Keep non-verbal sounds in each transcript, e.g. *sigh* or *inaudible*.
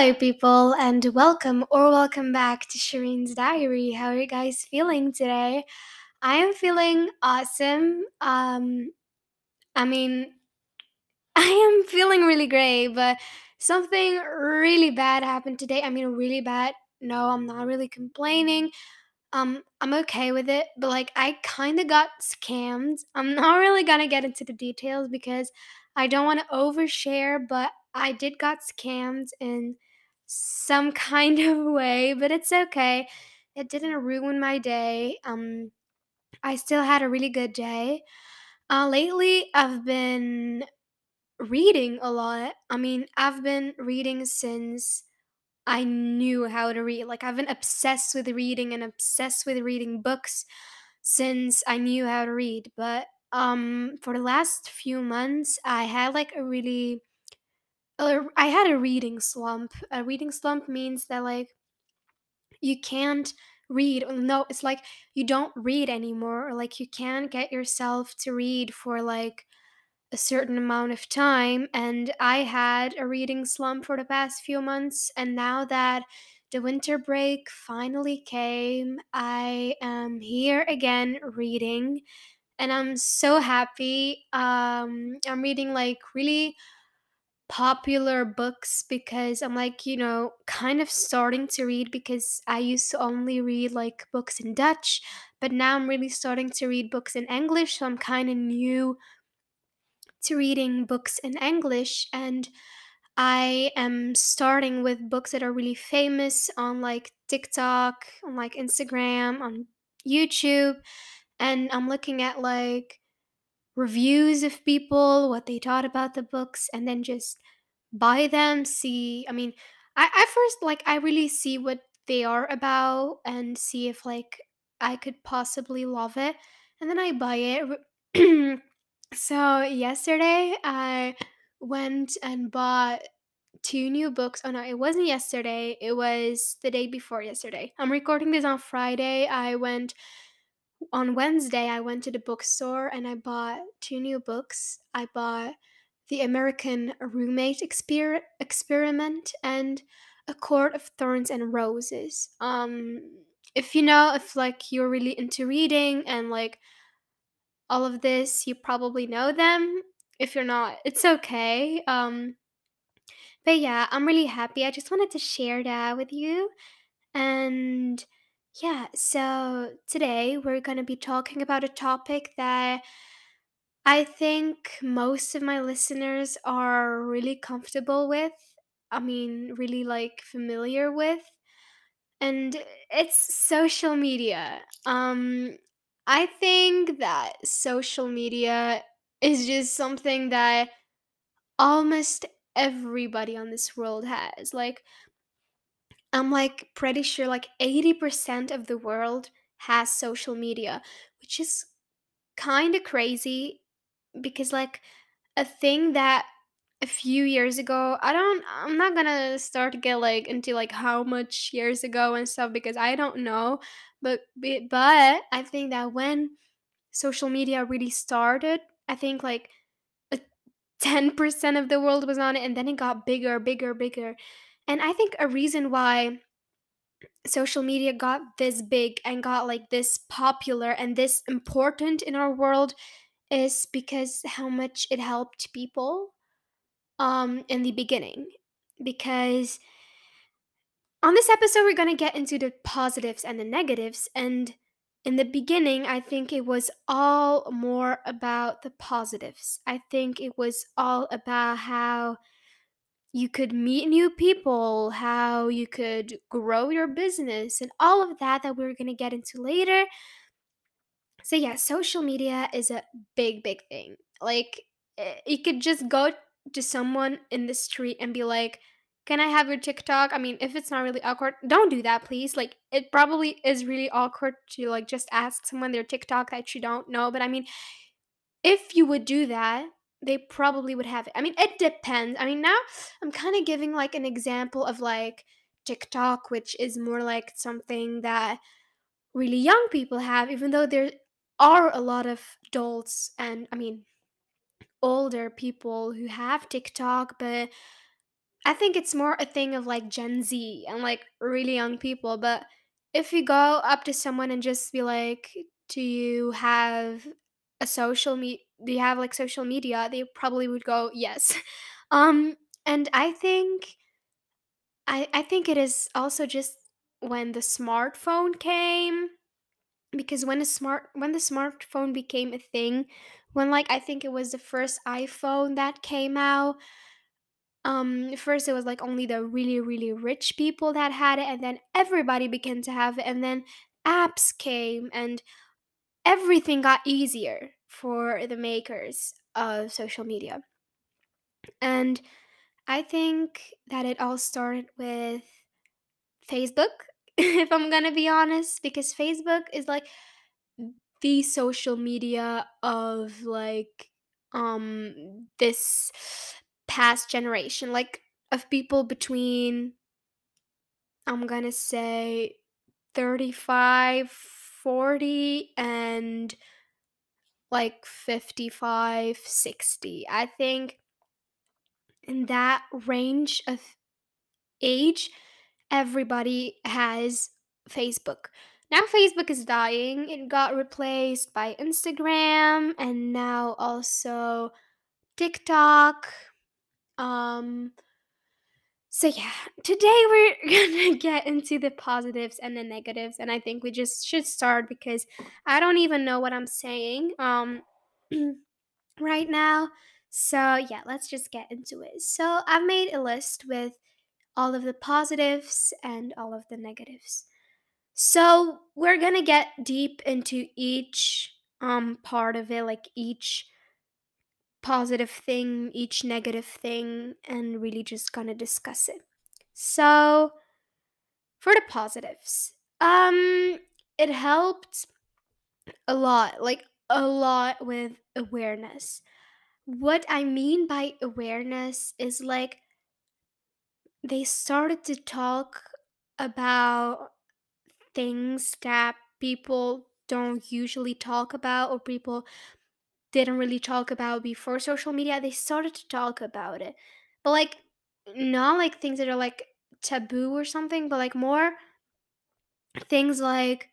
Hello, people, and welcome or welcome back to Sherine's Diary. How are you guys feeling today? I am feeling awesome. Um, I mean, *laughs* I am feeling really great, but something really bad happened today. I mean, really bad. No, I'm not really complaining. Um, I'm okay with it, but like I kind of got scammed. I'm not really gonna get into the details because I don't want to overshare, but I did got scammed in some kind of way, but it's okay. It didn't ruin my day. Um, I still had a really good day. Uh, lately, I've been reading a lot. I mean, I've been reading since I knew how to read. Like I've been obsessed with reading and obsessed with reading books since I knew how to read. But um for the last few months I had like a really I had a reading slump. A reading slump means that like you can't read. No, it's like you don't read anymore or like you can't get yourself to read for like a certain amount of time and I had a reading slump for the past few months and now that the winter break finally came, I am here again reading and I'm so happy. Um I'm reading like really popular books because I'm like, you know, kind of starting to read because I used to only read like books in Dutch, but now I'm really starting to read books in English, so I'm kind of new to reading books in English and I am starting with books that are really famous on like TikTok, on like Instagram, on YouTube, and I'm looking at like reviews of people, what they thought about the books, and then just buy them, see I mean, I, I first like I really see what they are about and see if like I could possibly love it. And then I buy it. *clears throat* So yesterday I went and bought two new books. Oh no, it wasn't yesterday. It was the day before yesterday. I'm recording this on Friday. I went on Wednesday I went to the bookstore and I bought two new books. I bought The American Roommate Exper- Experiment and A Court of Thorns and Roses. Um if you know if like you're really into reading and like all of this, you probably know them. If you're not, it's okay. Um, but yeah, I'm really happy. I just wanted to share that with you. And yeah, so today we're going to be talking about a topic that I think most of my listeners are really comfortable with. I mean, really like familiar with and it's social media. Um, I think that social media is just something that almost everybody on this world has. Like, I'm like pretty sure like 80% of the world has social media, which is kind of crazy because like a thing that a few years ago i don't i'm not gonna start to get like into like how much years ago and stuff because i don't know but but i think that when social media really started i think like a *laughs* 10% of the world was on it and then it got bigger bigger bigger and i think a reason why social media got this big and got like this popular and this important in our world is because how much it helped people um in the beginning. Because on this episode we're going to get into the positives and the negatives and in the beginning i think it was all more about the positives. I think it was all about how you could meet new people how you could grow your business and all of that that we're going to get into later. So yeah social media is a big big thing. Like eh, you could just go to someone in the street and be like can i have your tiktok? I mean if it's not really awkward don't do that please. Like it probably is really awkward to like just ask someone their tiktok that you don't know but i mean if you would do that they probably would have it i mean it depends i mean now i'm kind of giving like an example of like tiktok which is more like something that really young people have, even though there are a lot of adults and I mean older people who have TikTok, but I think it's more a thing of like Gen Z and like really young people. But if you go up to someone and just be like, "Do you have a social me? You have like social media?" They probably would go, "Yes." *laughs* Um, and I think I I think it is also just when the smartphone came because when a smart when the smartphone became a thing, when like I think it was the first iPhone that came out um first it was like only the really really rich people that had it and then everybody began to have it and then apps came and everything got easier for the makers of social media. And i think that it all started with facebook *laughs* if i'm gonna be honest because facebook is like the social media of like um this past generation like of people between i'm gonna say 35, 40, and like 55, 60. i think in that range of age everybody has Facebook. Now Facebook is dying. It got replaced by Instagram and now also TikTok. Um so yeah, today we're *laughs* to get into the positives and the negatives and I think we just should start because I don't even know what I'm saying um *clears throat* right now. So yeah, let's just get into it. So I've made a list with all of the positives and all of the negatives. So we're gonna get deep into each um part of it, like each positive thing, each negative thing, and really just gonna discuss it. So for the positives, um, it helped a lot, like a lot with awareness. What I mean by awareness is like they started to talk about things that people don't usually talk about or people didn't really talk about before social media they started to talk about it. But like not like things that are like taboo or something but like more things like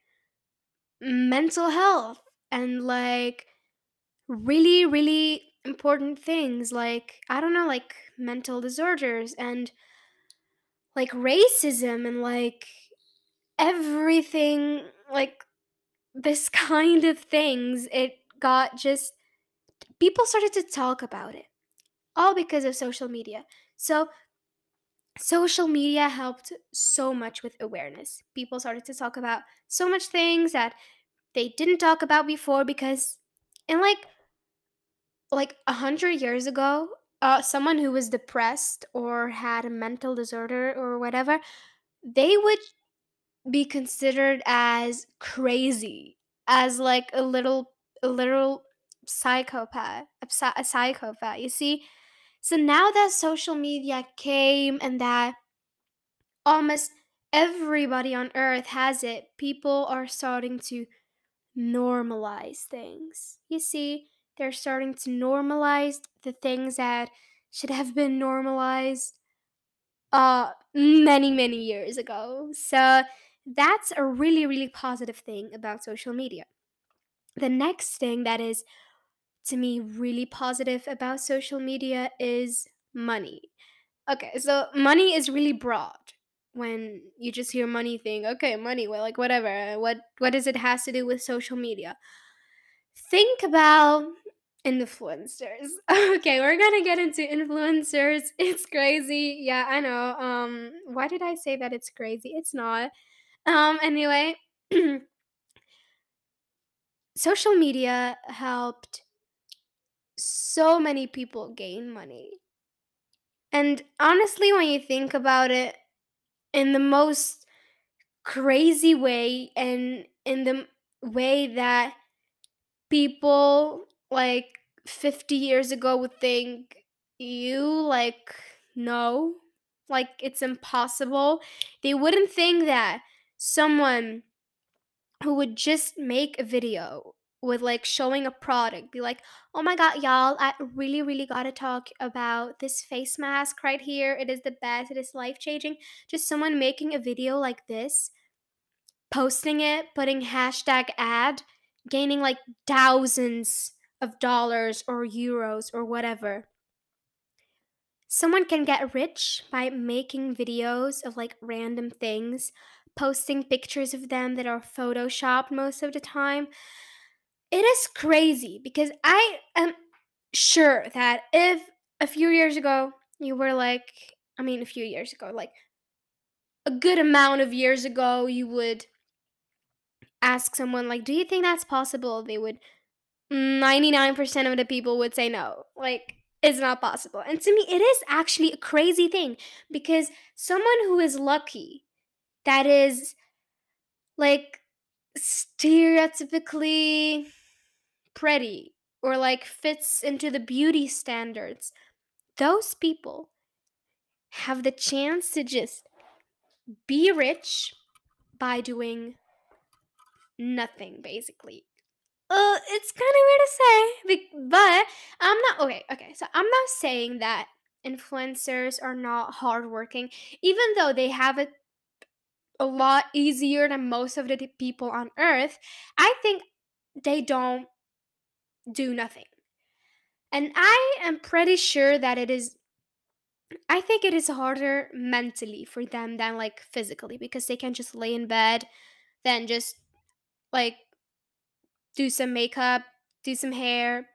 mental health and like really really important things like i don't know like mental disorders and like racism and like everything like this *laughs* kind of things. It got just people started to talk about it all because of social media. So social media helped so much with awareness. People started to talk about so much things that they didn't talk about before because in like like a hundred years ago uh, someone who was depressed or had a mental disorder or whatever they would be considered as crazy, as like a little a literal psychopath, a, psychopath. You see? So now that social media came and that almost everybody on earth has it, people are starting to normalize things. You see, they're starting to normalize the things that should have been normalized uh many many years ago so that's a really really positive thing about social media the next thing that is to me really positive about social media is money. Okay so money is really broad. When you just hear money thing okay money well like whatever what what does it has to do with social media? Think about influencers. *laughs* Okay we're gonna get into influencers. *laughs* It's crazy. Yeah i know um why did i say that it's crazy? It's not. Um anyway *clears throat* social media helped so many people gain money. And honestly when you think about it in the most crazy way and in the way that people like 50 years ago would think you like no like it's impossible they wouldn't think that someone who would just make a video with like showing a product be like oh my god y'all i really really gotta talk about this face mask right here. It is the best. It is life changing just someone making a video like this posting it putting hashtag ad gaining like thousands of dollars or euros or whatever. Someone can get rich by making videos of like random things posting pictures of them that are photoshopped most of the time it is crazy because I am sure that if a few years ago you were like, I mean, a few years ago, like a good amount of years ago, you would ask someone, like, do you think that's possible? They would, 99% of the people would say no. Like, it's not possible. And to me, it is actually a crazy thing because someone who is lucky, that is like stereotypically pretty or like fits into the beauty standards, those people have the chance to just be rich by doing nothing, basically. Uh, it's kind of weird to say, but I'm not okay. Okay, so I'm not saying that influencers are not hardworking, even though they have it a lot easier than most of the people on earth. I think they don't do nothing. And I am pretty sure that it is I think it is harder mentally for them than like physically because they can just lay in bed, then just like do some makeup, do some hair,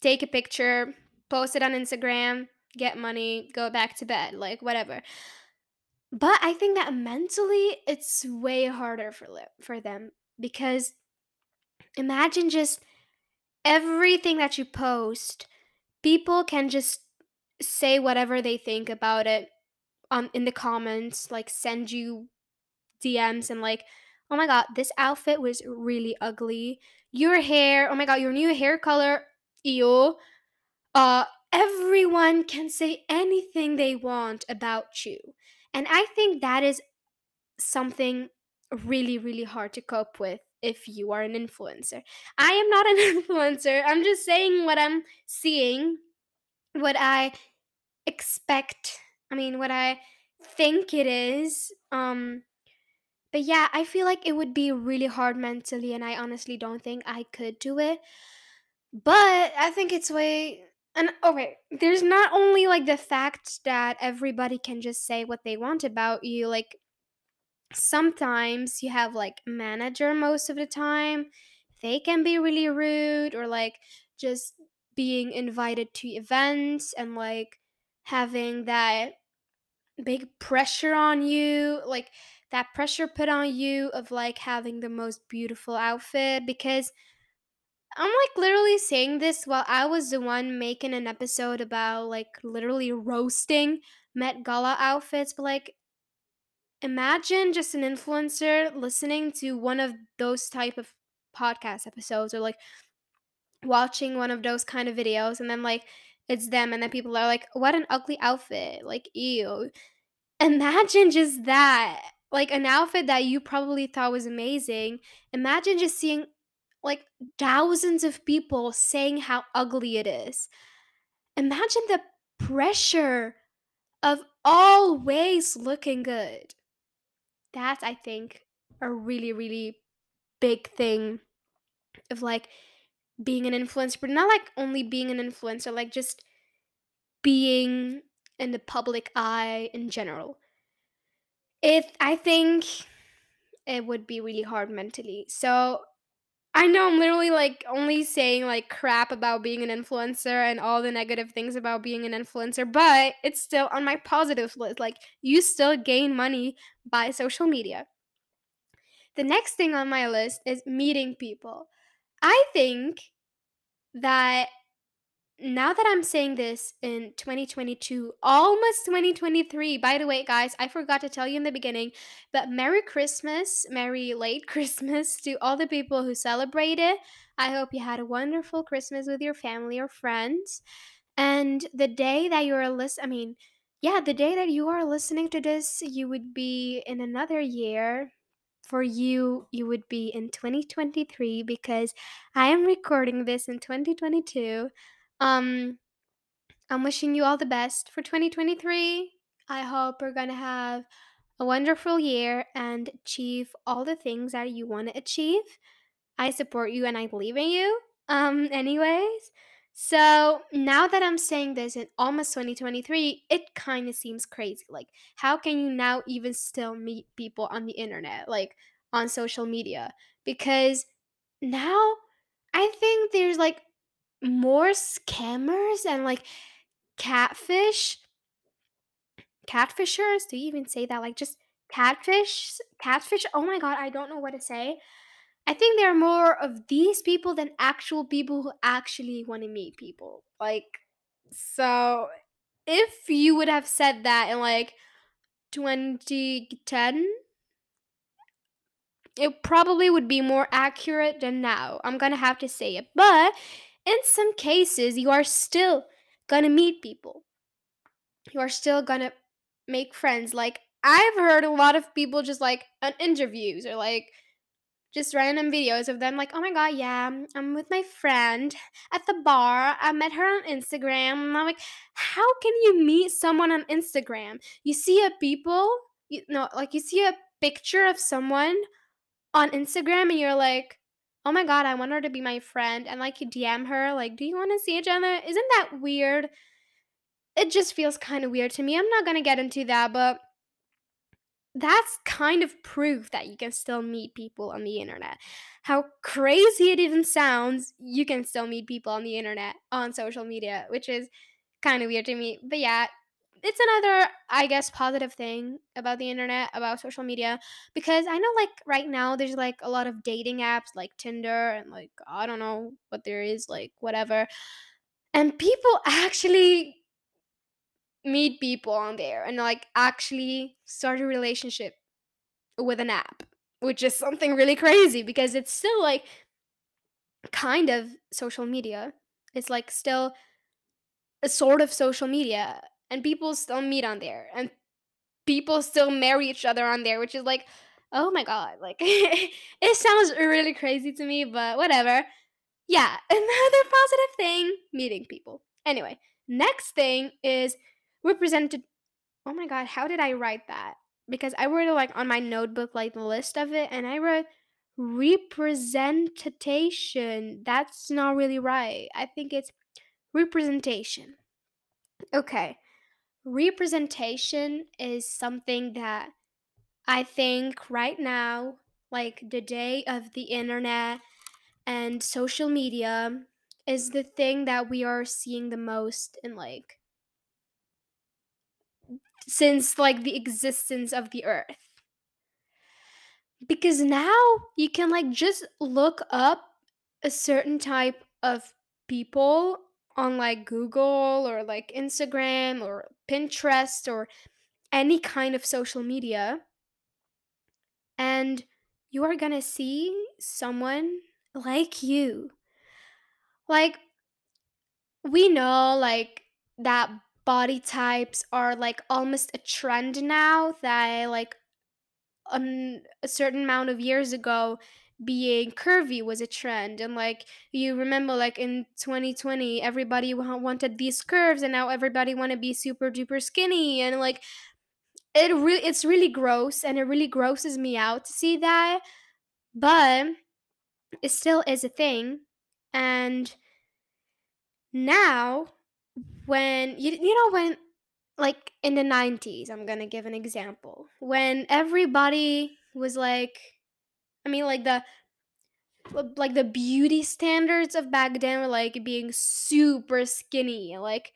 take a picture, post it on Instagram, get money, go back to bed, like whatever. But I think that mentally it's way harder for li- for them because imagine just everything that you post, people can just say whatever they think about it um in the comments, like send you DMs and like, "Oh my god, this outfit was really ugly. Your hair, oh my god, your new hair color, ew." Uh everyone can say anything they want about you. And I think that is something really really hard to cope with if you are an influencer. I am not an *laughs* influencer. I'm just saying what I'm seeing, what I expect. I mean, what I think it is. Um but yeah, I feel like it would be really hard mentally and I honestly don't think I could do it. But I think it's way and okay, there's not only like the fact that everybody can just say what they want about you, like sometimes you have like manager most of the time they can be really rude or like just being invited to events and like having that big pressure on you like that pressure put on you of like having the most beautiful outfit because I'm like literally saying this while I was the one making an episode about like literally roasting Met Gala outfits, but like imagine just an influencer listening to one of those type of podcast episodes or like watching one of those kind of videos and then like it's them and then people are like what an ugly outfit like ew. Imagine just that like an outfit that you probably thought was amazing. Imagine just seeing like thousands of people saying how ugly it is imagine the pressure of always looking good that's I think a really really big thing of like being an influencer, but not like only being an influencer, like just being in the public eye in general. It I think it would be really hard mentally. So I know I'm literally like only saying like crap about being an influencer and all the negative things about being an influencer, but it's still on my positive list. Like you still gain money by social media. The next thing on my list is meeting people. I think that now that I'm saying this in 2022, almost 2023, by the way, guys, I forgot to tell you in the beginning, but Merry Christmas, Merry late *laughs* Christmas to all the people who celebrate it. I hope you had a wonderful Christmas with your family or friends. And the day that you're listening, I mean, yeah, the day that you are listening to this, you would be in another year, for you, you would be in 2023 because I am recording this in 2022. Um, I'm wishing you all the best for 2023. I hope we're gonna have a wonderful year and achieve all the things that you want to achieve. I support you and I believe in you. Um, anyways, so now that I'm saying this in almost 2023, it kind of seems crazy. Like, how can you now even still meet people on the internet, like on social media? Because now I think there's like more scammers and like catfish catfishers do you even say that? Like just catfish catfish oh my god i don't know what to say. I think there are more of these people than actual people who actually want to meet people like so if you would have said that in like 2010 it probably would be more accurate than now i'm gonna have to say it but in some cases you are still gonna meet people you are still gonna make friends. Like I've heard a lot of people just like on interviews or like just random videos of them like, oh my god, yeah, I'm with my friend at the bar. I met her on Instagram. And I'm like, how can you meet someone on Instagram? You see a people, you know, like you see a picture of someone on Instagram and you're like, oh my god, I want her to be my friend. And like you DM her, like, do you want to see each other? Isn't that weird? it just feels kind of weird to me. I'm not to get into that, but that's kind of proof that you can still meet people on the internet. How crazy it even sounds, you can still meet people on the internet, on social media, which is kind of weird to me. But yeah, it's another, I guess, positive thing about the internet, about social media, because I know, like, right now there's like a lot of dating apps like Tinder and like, I don't know what there is, like, whatever. And people actually meet people on there and like actually start a relationship with an app, which is something really crazy because it's still like kind of social media. It's like still a sort of social media and people still meet on there and people still marry each other on there, which is like, oh my god, like *laughs* it sounds really crazy to me, but whatever. Yeah, *laughs* another positive thing, meeting people. Anyway, next thing is represented oh my god how did i write that because i wrote it like on my notebook like the list of it and i wrote representation that's not really right i think it's representation okay representation is something that i think right now like the day of the internet and social media is the thing that we are seeing the most in like since like the existence of the earth. Because now you can like just look up a certain type of people on like Google or like Instagram or Pinterest or any kind of social media and you are going to see someone like you. Like we know like that body types are like almost a trend now that like um, a certain amount of years ago being curvy was a trend and like you remember like in 2020 everybody wanted these curves and now everybody want to be super duper skinny and like it really it's really gross and it really grosses me out to see that but it still is a thing and now when you you know when like in the 90s i'm gonna give an example when everybody was like i mean like the uh, like the beauty standards of back then were like being super skinny like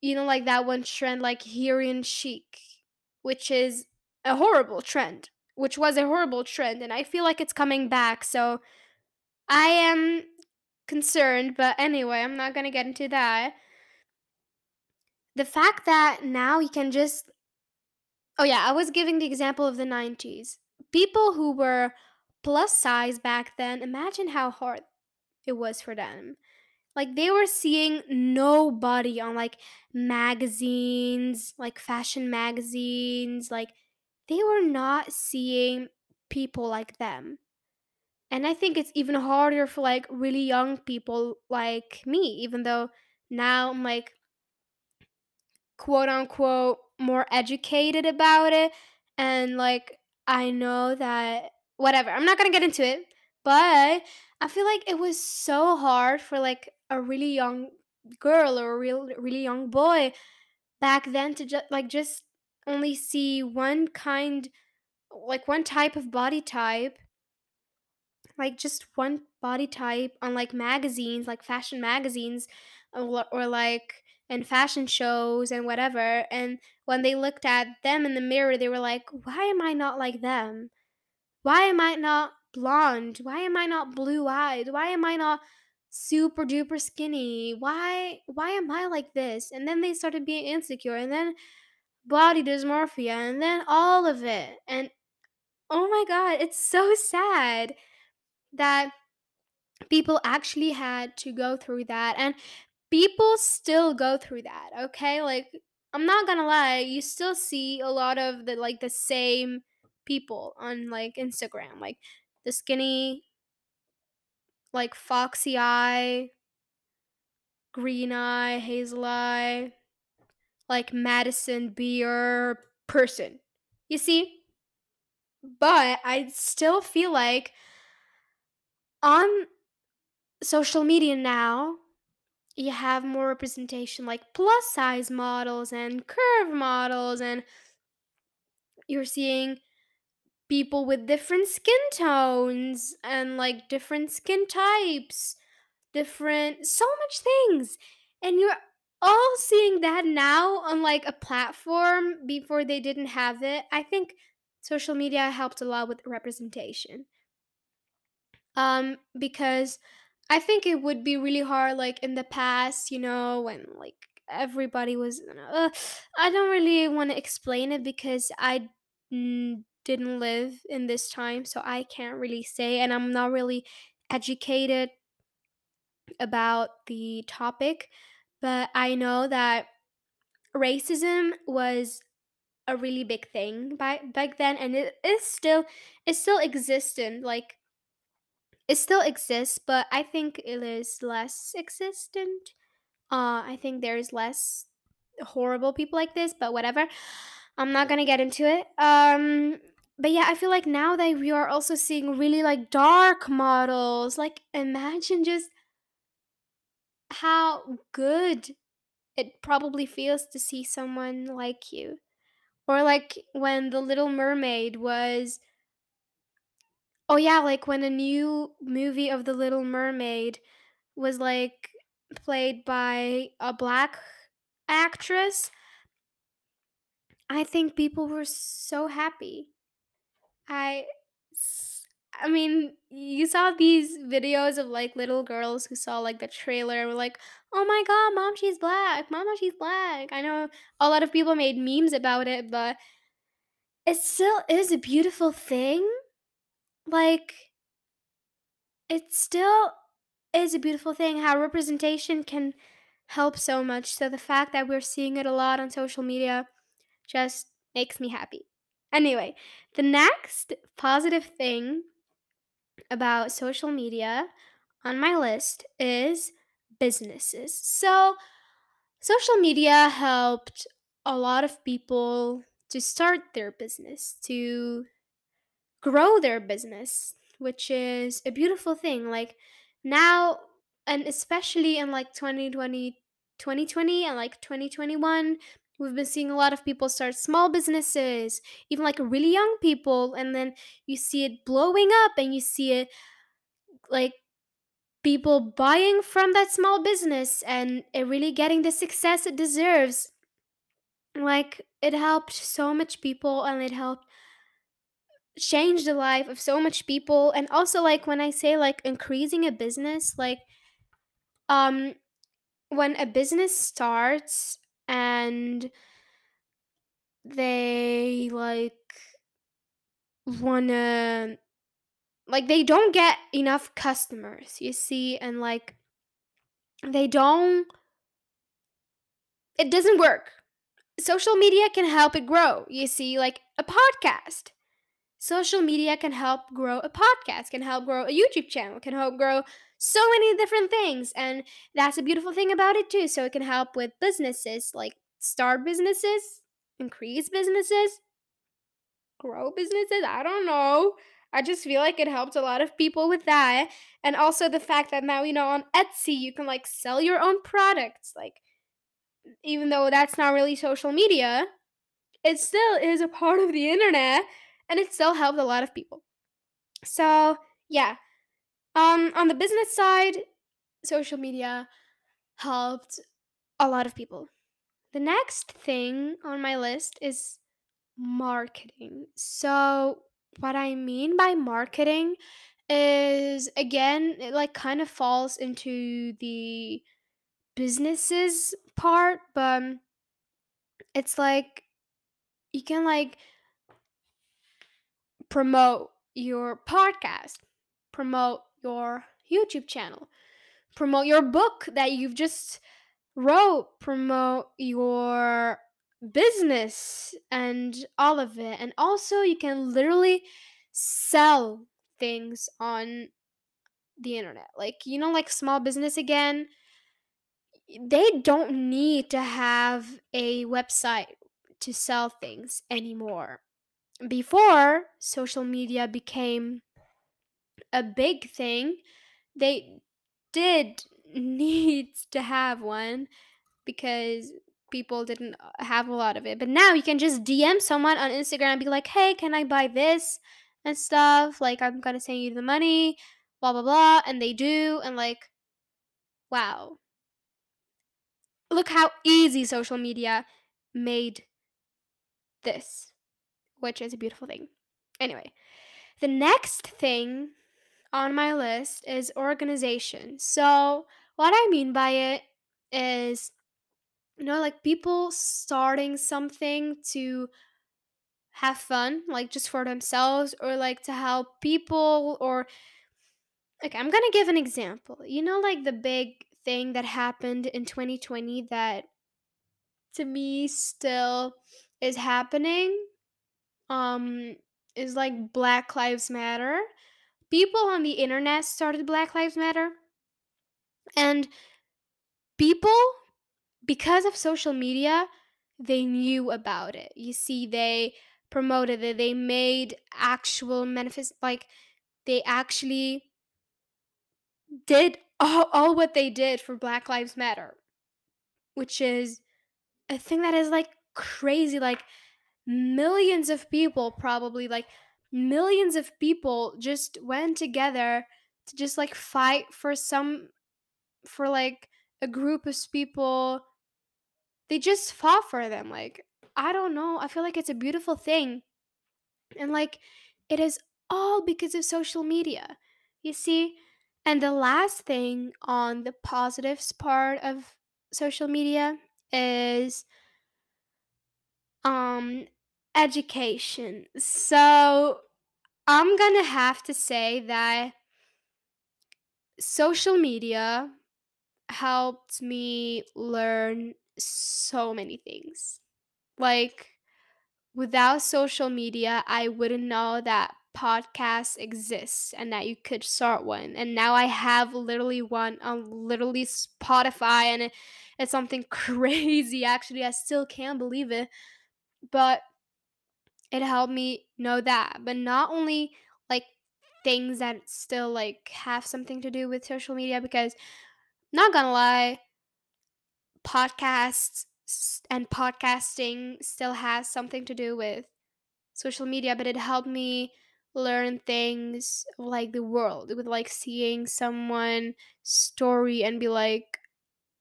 you know like that one trend like Heroin chic which is a horrible trend which was a horrible trend and i feel like it's coming back so i am concerned but anyway i'm not gonna get into that. The fact that now you can just oh yeah i was giving the example of the 90s people who were plus size back then imagine how hard it was for them like they were seeing nobody on like magazines like fashion magazines like they were not seeing people like them. And I think it's even harder for like really young people like me, even though now I'm like quote unquote more educated about it and like I know that whatever. I'm not going to get into it, but I feel like it was so hard for like a really young girl or a real really young boy back then to just like just only see one kind like one type of body type like just one body type on like magazines like fashion magazines or, or like in fashion shows and whatever and when they looked at them in the mirror they were like why am i not like them? Why am i not blonde? Why am i not blue eyed why am i not super duper skinny? Why why am i like this? And then they started being insecure and then body dysmorphia and then all of it. And oh my god it's so sad that people actually had to go through that. And people still go through that okay? Like i'm not gonna lie you still see a lot of the like the same people on like instagram like the skinny like foxy eye green eye hazel eye like madison beer person you see? But i still feel like on social media now you have more representation like plus size models and curve models and you're seeing people with different skin tones and like different skin types different so much things. And you're all seeing that now on like a platform before they didn't have it. I think social media helped a lot with representation. Um because i think it would be really hard like in the past you know when like everybody was uh, i don't really want to explain it because i didn't live in this time so i can't really say and i'm not really educated about the topic but i know that racism was a really big thing back back then and it is still it still existent like it still exists, but I think it is less existent. Uh, I think there's less horrible people like this, but whatever. I'm not gonna get into it. Um, but yeah, I feel like now that we are also seeing really like dark models, like imagine just how good it probably feels to see someone like you. Or like when The Little Mermaid was Oh yeah, like when a new movie of The Little Mermaid was like played by a black actress, I think people were so happy. I I mean, you saw these videos of like little girls who saw like the trailer and were like, "Oh my god, mom, she's black. Mama, she's black." I know a lot of people made memes about it, but it still is a beautiful thing. Like it still is a beautiful thing how representation can help so much. So the fact that we're seeing it a lot on social media just makes me happy. Anyway, the next positive thing about social media on my list is businesses. So, social media helped a lot of people to start their business, to grow their business, which is a beautiful thing. Like now, and especially in like 2020, 2020 and like 2021, we've been seeing a lot of people start small businesses, even like really young people, and then you see it blowing up and you see it like people buying from that small business and it really getting the success it deserves. Like it helped so much people and it helped changed the life of so much people. And also like when i say like increasing a business like um when a business starts and they like wanna like they don't get enough customers you see? And like they don't it doesn't work. Social media can help it grow you see? Like a podcast social media can help grow a podcast, can help grow a YouTube channel, can help grow so many different things. And that's a beautiful thing about it, too. So it can help with businesses like start businesses, increase businesses, grow businesses. I don't know. I just feel like it helped a lot of people with that. And also the fact that now, you know, on Etsy, you can like sell your own products. Like, even though that's not really social media, it still is a part of the internet and it still helped a lot of people. So, yeah. Um on the business side, social media helped a lot of people. The next thing on my list is marketing. So, what I mean by marketing is again, it like kind of falls into the businesses part, but it's like you can like promote your podcast, promote your YouTube channel, promote your book that you've just wrote, promote your business and all of it. And also, you can literally sell things on the internet. Like, you know, like small business again, they don't need to have a website to sell things anymore before social media became a big thing, they did *laughs* need to have one because people didn't uh, have a lot of it. But now you can just DM someone on Instagram and be like, hey, can I buy this and stuff? Like, I'm gonna send you the money, blah, blah, blah. And they do. And like, wow. Look how easy social media made this which is a beautiful thing. Anyway, the next thing on my list is organization. So, what I mean by it is, you know, like people starting something to have fun, like just for themselves, or like to help people, or like I'm gonna give an example. You know, like the big thing that happened in 2020 that to me still is happening um is like Black Lives Matter. People on the internet started Black Lives Matter. And people because of social media, they knew about it. You see they promoted it. They made actual manifest like they actually did all, all what they did for Black Lives Matter, which is a thing that is like crazy like millions of people probably like millions of people just went together to just like fight for some for like a group of people. They just fought for them like i don't know i feel like it's a beautiful thing. And like it is all because of social media you see? And the last thing on the positives part of social media is um education. So I'm gonna have to say that social media helped me learn so many things. Like without social media, I wouldn't know that podcasts exist and that you could start one. And now I have literally one on literally Spotify and it, it's something *laughs* crazy actually. I still can't believe it. But it helped me know that. But not only like things that still like have something to do with social media because not gonna lie, podcasts and podcasting still has something to do with social media, but it helped me learn things like the world with like seeing someone story and be like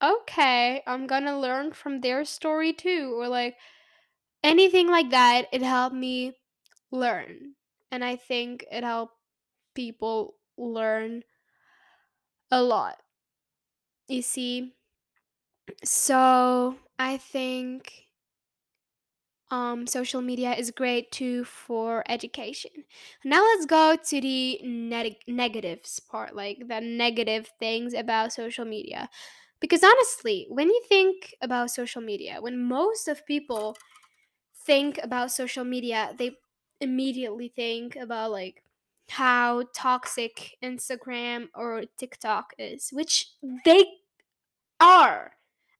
okay i'm gonna learn from their story too or like anything like that it helped me learn and i think it helped people learn a lot you see so i think um, social media is great too for education. Now let's go to the neg- negatives part, like the negative things about social media. Because honestly, when you think about social media, when most of people think about social media, they immediately think about like how toxic Instagram or TikTok is, which they are.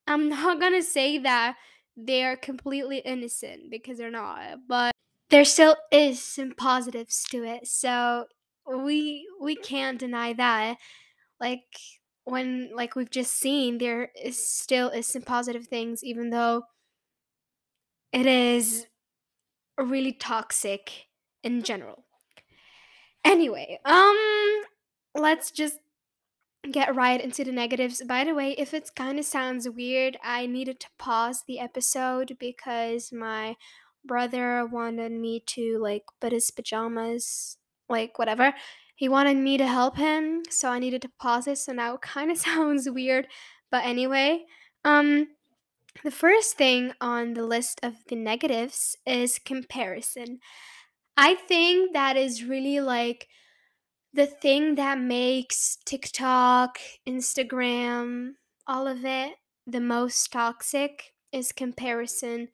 I'm not gonna say that they are completely innocent because they're not, but there still is some positives to it. So we we can't deny that. Like when like we've just seen, there is still is some positive things, even though it is really toxic in general. Anyway, um let's just get right into the negatives. By the way, if it kind of sounds weird, I needed to pause the episode because my brother wanted me to like put his pajamas, like whatever. He wanted me to help him, so I needed to pause it. So now it kind of *laughs* sounds weird, but anyway, um the first thing on the list of the negatives is comparison. I think that is really like the thing that makes TikTok, Instagram, all of it the most toxic is comparison.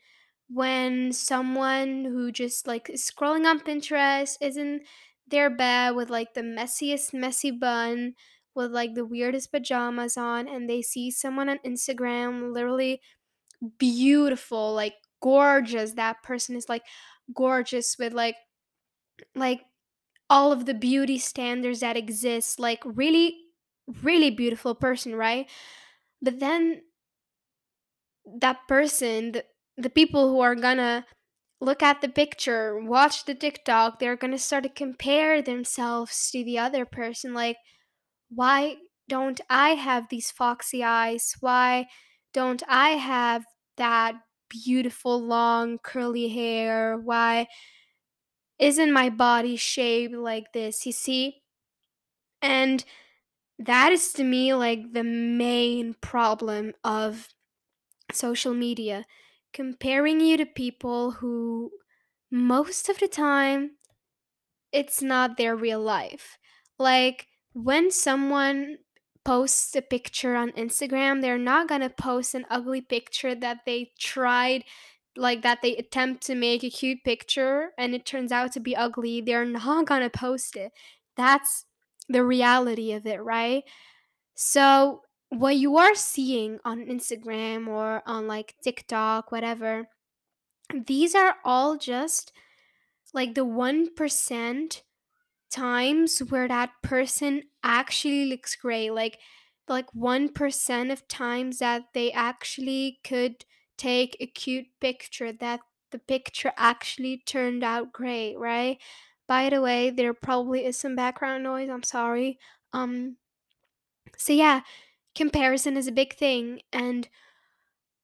When someone who just like is scrolling on Pinterest is in their bed with like the messiest messy bun with like the weirdest pajamas on and they see someone on Instagram literally beautiful, like gorgeous. That person is like gorgeous with like like all of the beauty standards that exist, like really really beautiful person, right? But then that person, the, the people who are gonna look at the picture, watch the TikTok, they're gonna start to compare themselves to the other person. Like, why don't I have these foxy eyes? Why don't I have that beautiful long curly hair? Why isn't my body shaped like this? You see? And that is to me like the main problem of social media comparing you to people who most of the time it's not their real life. Like when someone posts a picture on Instagram, they're not gonna post an ugly picture that they tried, like that they attempt to make a cute picture and it turns out to be ugly. They're not gonna post it. That's the reality of it, right? So, what you are seeing on Instagram or on like TikTok, whatever, these are all just like the 1% times where that person actually looks great. Like, like 1% of times that they actually could take a cute picture, that the picture actually turned out great, right? By the way, there probably is some background noise. I'm sorry. Um, so yeah, comparison is a big thing and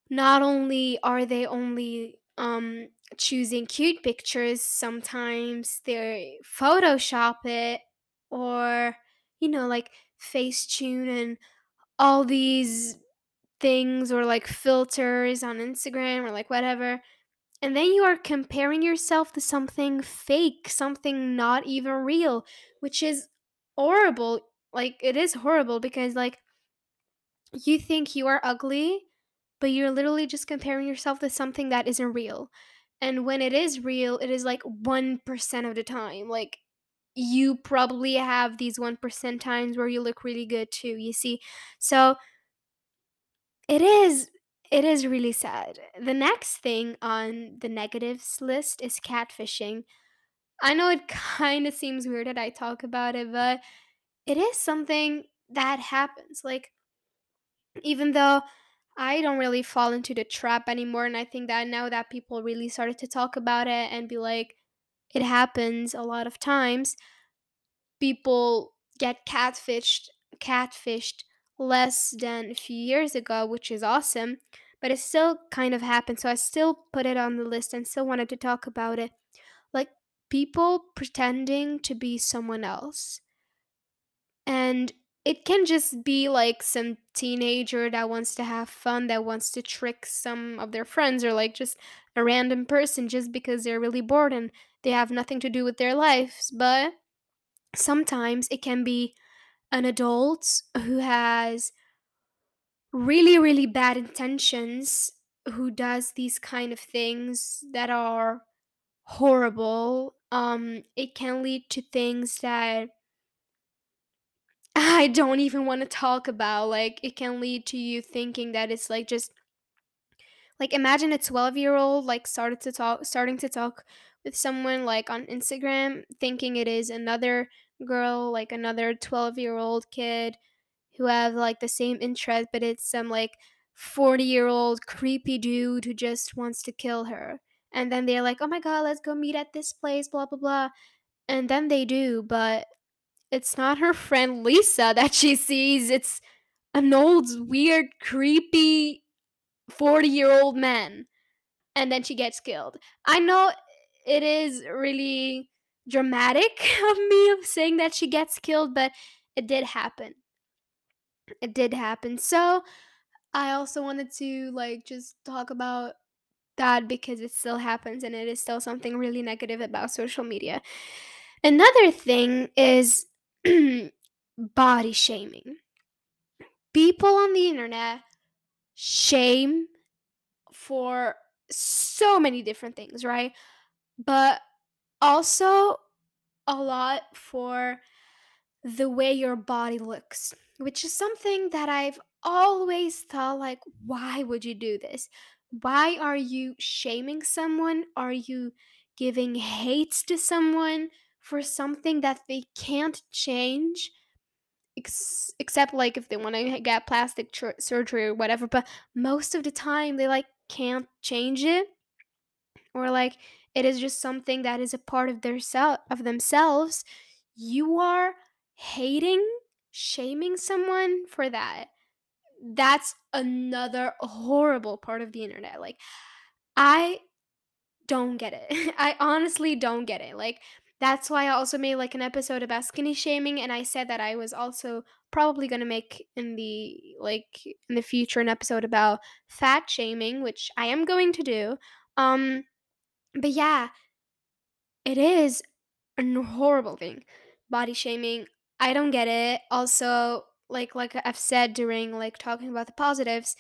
not only are they only um choosing cute pictures, sometimes they photoshop it or you know like Facetune and all these things or like filters on Instagram or like whatever. And then you are comparing yourself to something fake, something not even real, which is horrible. Like it is horrible because like you think you are ugly, but you're literally just comparing yourself to something that isn't real. And when it is real, it is like 1% of the time. Like you probably have these 1% times where you look really good too, you see. So it is it is really sad. The next thing on the negatives list is catfishing. I know it *laughs* kind of seems weird that I talk about it, but it is something that happens. Like even though I don't really fall into the trap anymore. And I think that now that people really started to talk about it and be like, it happens a lot of times, people get catfished, catfished less than a few years ago, which is awesome. But it still kind of happens. So I still put it on the list and still wanted to talk about it. Like people pretending to be someone else. And it can just be like some teenager that wants to have fun, that wants to trick some of their friends, or like just a random person just because they're really bored and they have nothing to do with their lives. But sometimes it can be an adult who has really, really bad intentions, who does these kind of things that are horrible. Um, it can lead to things that I don't even want to talk about. Like, it can lead to you thinking that it's like just like imagine a 12 year old like started to talk starting to talk with someone like on Instagram thinking it is another girl like another 12 year old kid who have like the same interest but it's some like 40 year old creepy dude who just wants to kill her and then they're like oh my god let's go meet at this place blah blah blah and then they do but it's not her friend Lisa that she sees it's an old weird creepy 40 year old man and then she gets killed. I know it is really dramatic *laughs* of me of saying that she gets killed, but it did happen. It did happen. So I also wanted to like just talk about that because it still happens and it is still something really negative about social media. Another thing is *clears throat* body shaming. People on the internet shame for so many different things, right? But also a lot for the way your body looks, which is something that I've always thought like, why would you do this? Why are you shaming someone? Are you giving hate to someone for something that they can't change? Ex- except like if they want to get plastic tr- surgery or whatever, but most of the time they like can't change it or like it is just something that is a part of their self of themselves you are hating shaming someone for that that's another horrible part of the internet like i don't get it *laughs* i honestly don't get it like that's why i also made like an episode about skinny shaming and i said that i was also probably going to make in the like in the future an episode about fat shaming which i am going to do um but yeah, it is a horrible thing. Body shaming. I don't get it. Also, like like I've said during like talking about the positives,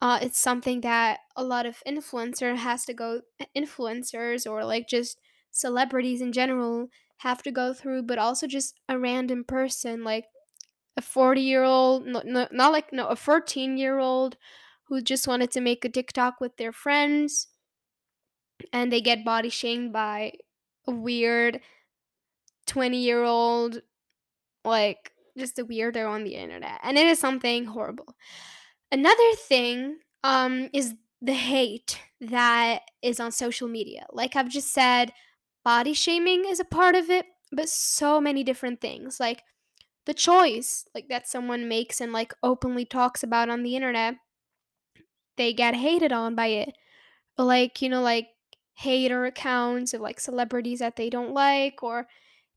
uh, it's something that a lot of influencer has to go influencers or like just celebrities in general have to go through, but also just a random person like a 40 year old, no, no, not like no, a 14 year old who just wanted to make a TikTok with their friends and they get body shamed by a weird 20 year old, like just a weirdo on the internet. And it is something horrible. Another thing um, is the hate that is on social media. Like I've just said, body shaming is a part of it, but so many different things. Like the choice like that someone makes and like openly talks about on the internet, they get hated on by it. like you know like hater accounts of like celebrities that they don't like or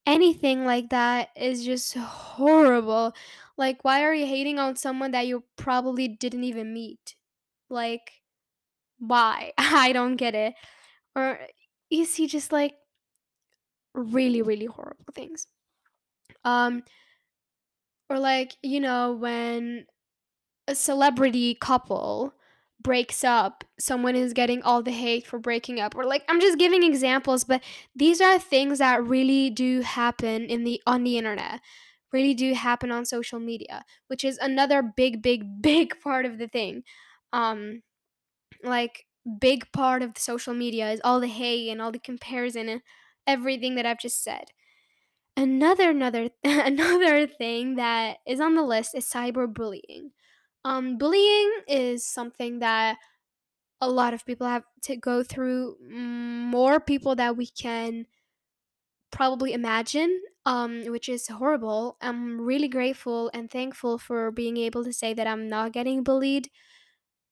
anything like that is just horrible like why are you hating on someone that you probably didn't even meet like why *laughs* i don't get it or you see just like really really horrible things um or like you know when a celebrity couple breaks up, someone is getting all the hate for breaking up. Or like I'm just giving examples, but these are things that really do happen in the on the internet. Really do happen on social media, which is another big big *laughs* big part of the thing. Um like big part of the social media is all the hate and all the comparison and everything that I've just said. Another another *laughs* another thing that is on the list is cyberbullying. Um, bullying is something that a lot of people have to go through. mm, More people that we can probably imagine, um, which is horrible. I'm really grateful and thankful for being able to say that I'm not getting bullied.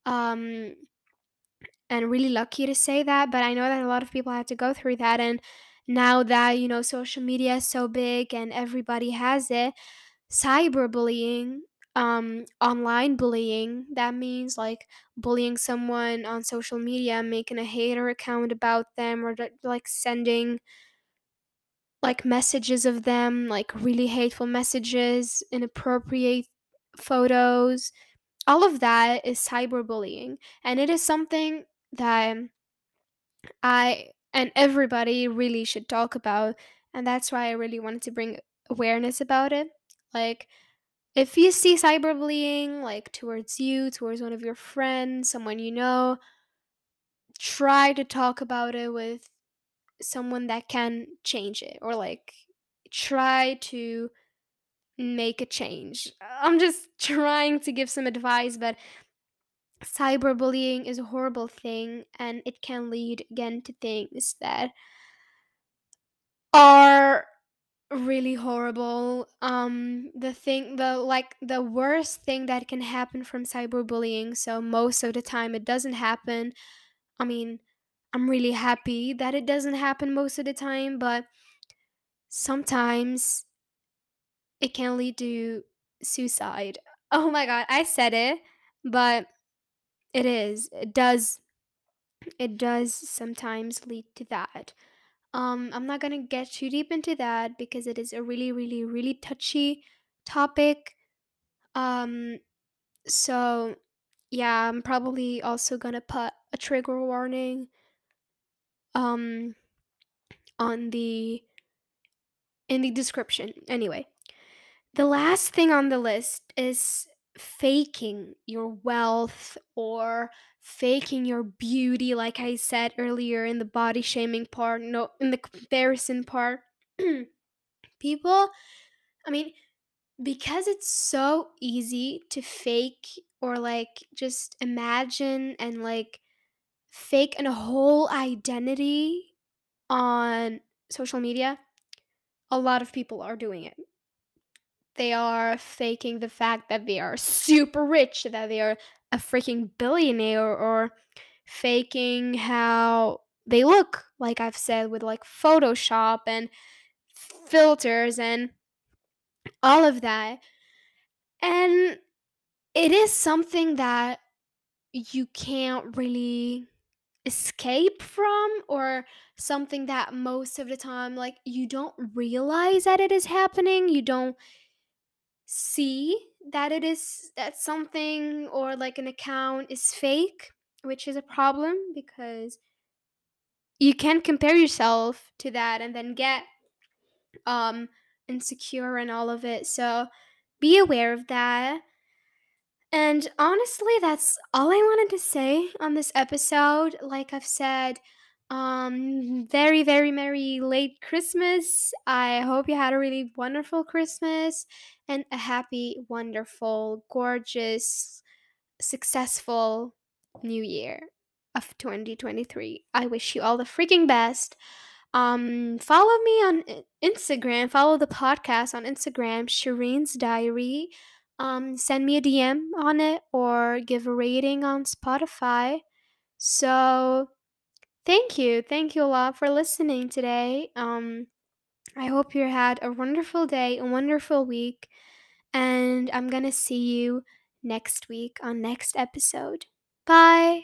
Um, and really lucky to say that. But I know that a lot of people had to go through that, and now that you know social media is so big and everybody has it, cyberbullying um online bullying that means like bullying someone on social media making a hater account about them or like sending like messages of them like really hateful messages inappropriate photos all of that is cyberbullying and it is something that i and everybody really should talk about. And that's why I really wanted to bring awareness about it. Like, if you see cyberbullying, like towards you, towards one of your friends, someone you know, try to talk about it with someone that can change it or like try to make a change. I'm just *laughs* trying to give some advice, but cyberbullying is a horrible thing and it can lead again to things that are really horrible. Um the thing the like the worst thing that can happen from cyberbullying, so most of the time it doesn't happen. I mean, I'm really happy that it doesn't happen most of the time, but sometimes it can lead to suicide. *laughs* Oh my god, I said it, but it is. It does it does sometimes lead to that. Um I'm not to get too deep into that because it is a really really really touchy topic. Um so yeah, I'm probably also to put a trigger warning um on the in the description. Anyway, The last thing on the list is faking your wealth or faking your beauty, like I said earlier in the body shaming part, no, in the comparison part. *clears throat* People, I mean, because it's so easy to fake or like just imagine and like fake a whole identity on social media, a lot of people are doing it. They are faking the fact that they are super rich, that they are a freaking billionaire, or faking how they look, like I've said, with like Photoshop and filters and all of that. And it is something that you can't really escape from, or something that most of the time, like, you don't realize that it is happening. You don't see that it is that something or like an account is fake, which is a problem because you can compare yourself to that and then get um insecure and all of it. So be aware of that. And honestly, that's all I wanted to say on this episode. Like I've said, um very very merry late Christmas. I hope you had a really wonderful Christmas and a happy, wonderful, gorgeous, successful new year of 2023. I wish you all the freaking best. Um, follow me on Instagram. Follow the podcast on Instagram, Sherine's Diary. Um, send me a DM on it or give a rating on Spotify. So, thank you, thank you a lot for listening today. Um, I hope you had a wonderful day, a wonderful week, and I'm gonna see you next week on next episode. Bye.